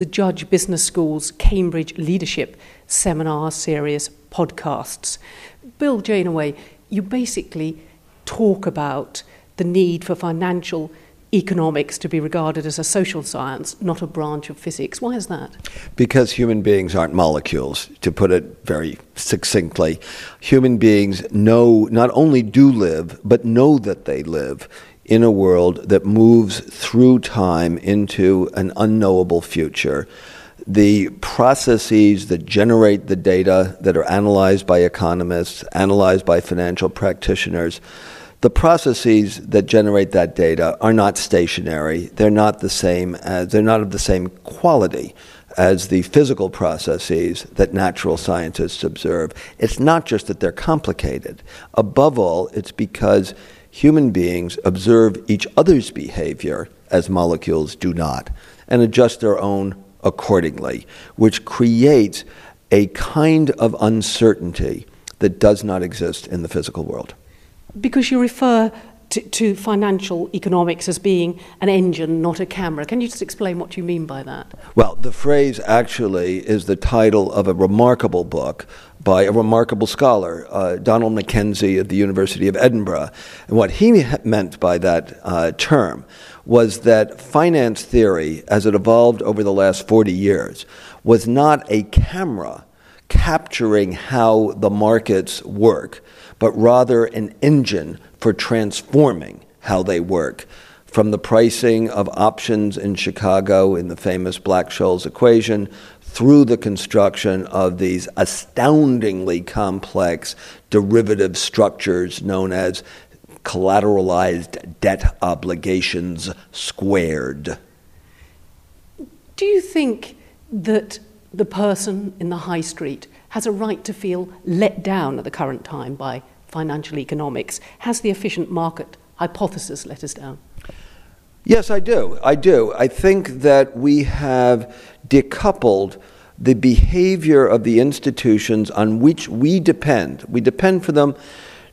the Judge Business School's Cambridge Leadership Seminar Series podcasts. Bill Janeway, you basically talk about the need for financial economics to be regarded as a social science, not a branch of physics. Why is that? Because human beings aren't molecules, to put it very succinctly. Human beings know, not only do live, but know that they live in a world that moves through time into an unknowable future. The processes that generate the data that are analyzed by economists, analyzed by financial practitioners, the processes that generate that data are not stationary. They're not the same as, they're not of the same quality as the physical processes that natural scientists observe. It's not just that they're complicated. Above all, it's because human beings observe each other's behavior as molecules do not and adjust their own accordingly, which creates a kind of uncertainty that does not exist in the physical world. Because you refer to, to, financial economics as being an engine, not a camera. Can you just explain what you mean by that? Well, the phrase actually is the title of a remarkable book by a remarkable scholar, uh, Donald Mackenzie of the University of Edinburgh. And what he meant by that uh, term was that finance theory, as it evolved over the last 40 years, was not a camera capturing how the markets work, but rather an engine for transforming how they work. From the pricing of options in Chicago in the famous Black Scholes equation through the construction of these astoundingly complex derivative structures known as collateralized debt obligations squared. Do you think that the person in the high street has a right to feel let down at the current time by financial economics? Has the efficient market hypothesis let us down? Yes, I do. I do. I think that we have decoupled the behavior of the institutions on which we depend. We depend for them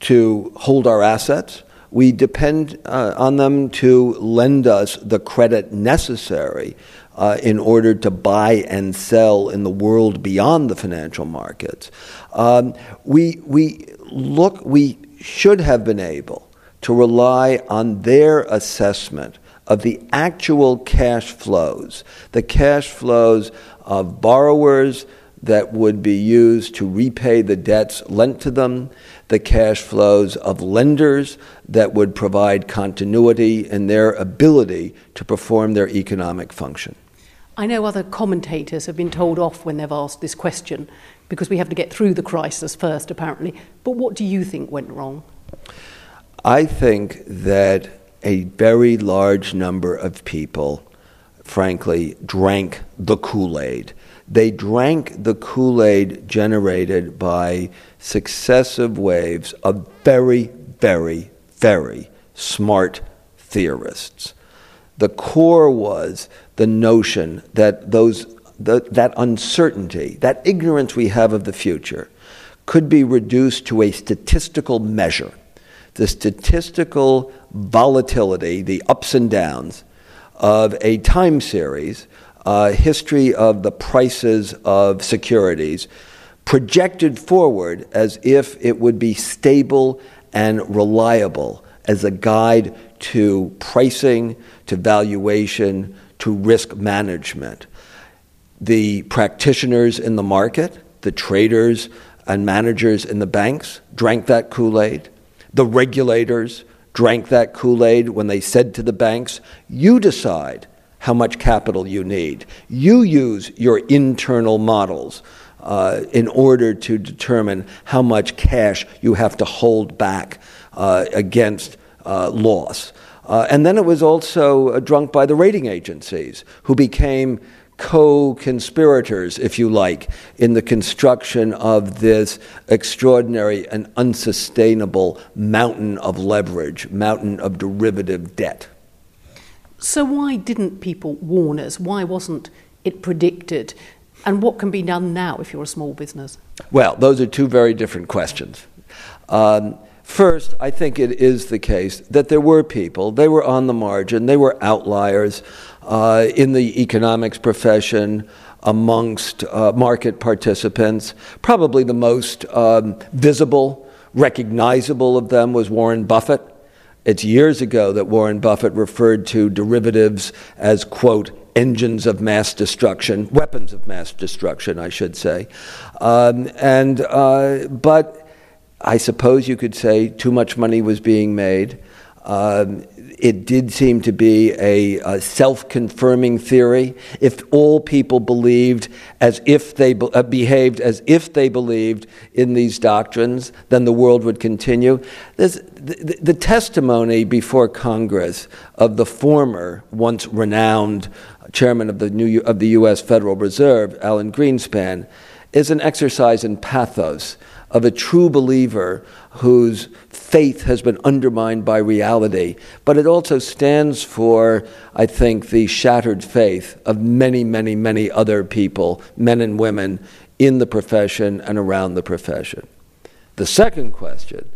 to hold our assets. We depend uh, on them to lend us the credit necessary uh, in order to buy and sell in the world beyond the financial markets. Um, we, we look, we should have been able to rely on their assessment of the actual cash flows, the cash flows of borrowers that would be used to repay the debts lent to them, the cash flows of lenders that would provide continuity in their ability to perform their economic function. I know other commentators have been told off when they've asked this question because we have to get through the crisis first, apparently. But what do you think went wrong? I think that a very large number of people, frankly, drank the Kool Aid. They drank the Kool Aid generated by successive waves of very, very, very smart theorists. The core was the notion that those, the, that uncertainty, that ignorance we have of the future, could be reduced to a statistical measure. The statistical volatility, the ups and downs of a time series, uh, history of the prices of securities, projected forward as if it would be stable and reliable as a guide to pricing, to valuation, to risk management. The practitioners in the market, the traders and managers in the banks drank that Kool Aid. The regulators drank that Kool Aid when they said to the banks, You decide how much capital you need. You use your internal models. Uh, in order to determine how much cash you have to hold back uh, against uh, loss. Uh, and then it was also uh, drunk by the rating agencies, who became co conspirators, if you like, in the construction of this extraordinary and unsustainable mountain of leverage, mountain of derivative debt. So, why didn't people warn us? Why wasn't it predicted? And what can be done now if you're a small business? Well, those are two very different questions. Um, First, I think it is the case that there were people, they were on the margin, they were outliers. uh, in the economics profession, amongst uh, market participants. Probably the most um, visible, recognizable of them was Warren Buffett. It's years ago that Warren Buffett referred to derivatives as, quote, engines of mass destruction, weapons of mass destruction, I should say. Um, and, uh, but I suppose you could say too much money was being made. Um, it did seem to be a, a self confirming theory. If all people believed as if they be, uh, behaved as if they believed in these doctrines, then the world would continue. The, the, testimony before Congress of the former, once renowned chairman of the, New, of the U.S. Federal Reserve, Alan Greenspan, is an exercise in pathos of a true believer whose faith has been undermined by reality, but it also stands for, I think, the shattered faith of many, many, many other people, men and women, in the profession and around the profession. The second question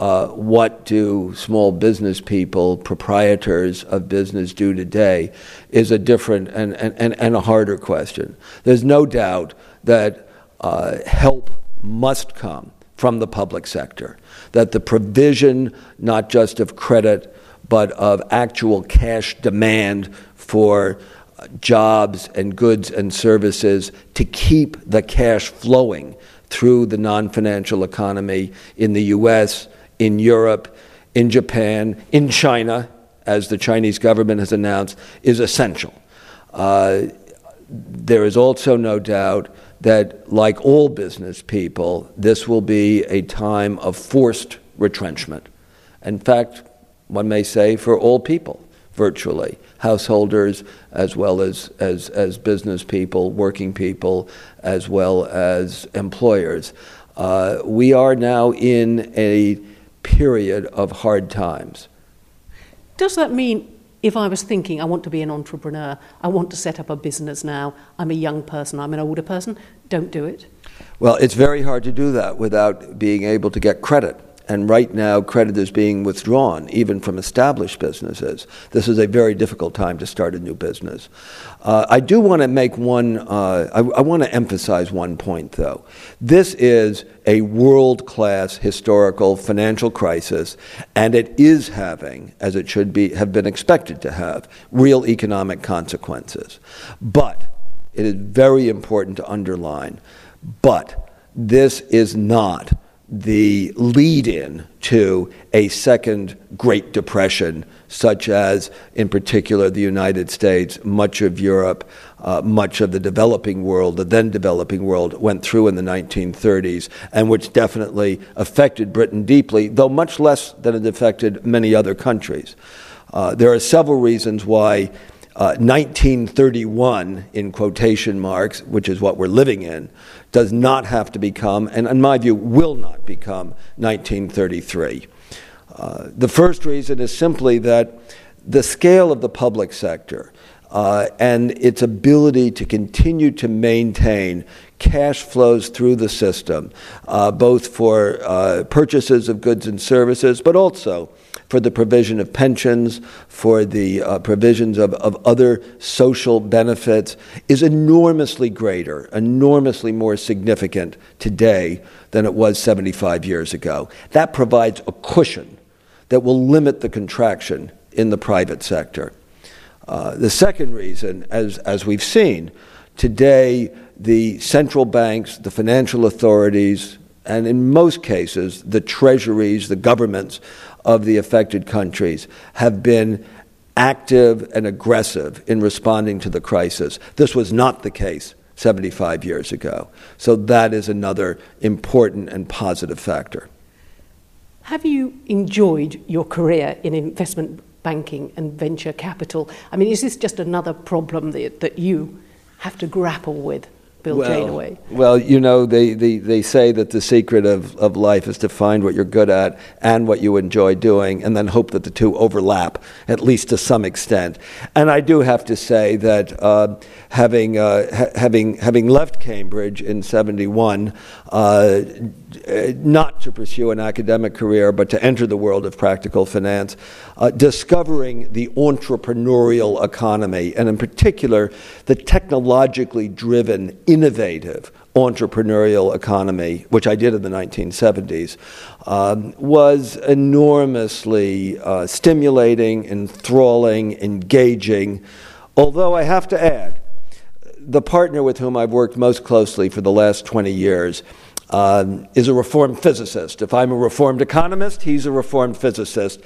uh, what do small business people, proprietors of business, do today is a different and, and, and a harder question. There's no doubt that uh, help must come from the public sector, that the provision not just of credit, but of actual cash demand for uh, jobs and goods and services to keep the cash flowing through the non financial economy in the US, in Europe, in Japan, in China, as the Chinese government has announced, is essential. Uh, there is also no doubt that, like all business people, this will be a time of forced retrenchment. In fact, one may say for all people, virtually, householders as well as, as, as business people, working people, as well as employers. Uh, we are now in a period of hard times. Does that mean if I was thinking, I want to be an entrepreneur, I want to set up a business now, I'm a young person, I'm an older person, don't do it? Well, it's very hard to do that without being able to get credit. And right now, credit is being withdrawn, even from established businesses. This is a very difficult time to start a new business. Uh, I do want to make one, uh, I, I want to emphasize one point, though. This is a world class historical financial crisis, and it is having, as it should be, have been expected to have, real economic consequences. But it is very important to underline, but this is not the lead in to a second Great Depression, such as, in particular, the United States, much of Europe, uh, much of the developing world, the then developing world, went through in the 1930s, and which definitely affected Britain deeply, though much less than it affected many other countries. Uh, there are several reasons why 1931, uh, in quotation marks, which is what we're living in, does not have to become, and in my view, will not become 1933. Uh, the first reason is simply that the scale of the public sector uh, and its ability to continue to maintain cash flows through the system, uh, both for uh, purchases of goods and services, but also for the provision of pensions, for the uh, provisions of, of other social benefits, is enormously greater, enormously more significant today than it was 75 years ago. That provides a cushion that will limit the contraction in the private sector. Uh, the second reason, as, as we've seen, today the central banks, the financial authorities, and in most cases, the treasuries, the governments of the affected countries have been active and aggressive in responding to the crisis. This was not the case 75 years ago. So that is another important and positive factor. Have you enjoyed your career in investment banking and venture capital? I mean, is this just another problem that, that you have to grapple with? Bill well, Janeway? Well, you know, they, they, they say that the secret of, of life is to find what you're good at and what you enjoy doing, and then hope that the two overlap, at least to some extent. And I do have to say that uh, having, uh, ha- having, having left Cambridge in 71, uh, not to pursue an academic career, but to enter the world of practical finance, uh, discovering the entrepreneurial economy, and in particular, the technologically driven, innovative entrepreneurial economy, which I did in the 1970s, um, was enormously uh, stimulating, enthralling, engaging. Although I have to add, the partner with whom I've worked most closely for the last 20 years um, is a reformed physicist. If I'm a reformed economist, he's a reformed physicist.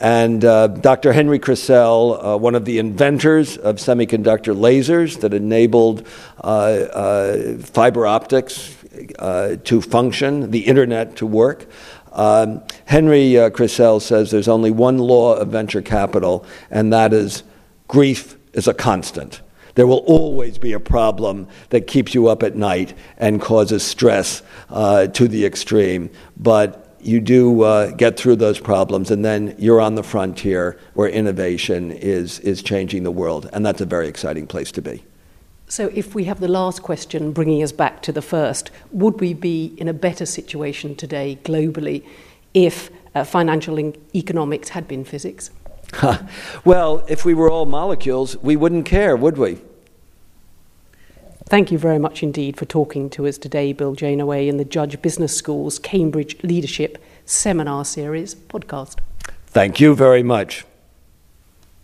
And uh, Dr. Henry Kressel, uh, one of the inventors of semiconductor lasers that enabled uh, uh fiber optics uh, to function, the internet to work. Um, Henry uh, Kressel says there's only one law of venture capital, and that is grief is a constant. There will always be a problem that keeps you up at night and causes stress uh, to the extreme. But you do uh, get through those problems, and then you're on the frontier where innovation is, is changing the world. And that's a very exciting place to be. So, if we have the last question bringing us back to the first, would we be in a better situation today globally if uh, financial economics had been physics? well, if we were all molecules, we wouldn't care, would we? Thank you very much indeed for talking to us today, Bill Janeway, in the Judge Business School's Cambridge Leadership Seminar Series podcast. Thank you very much.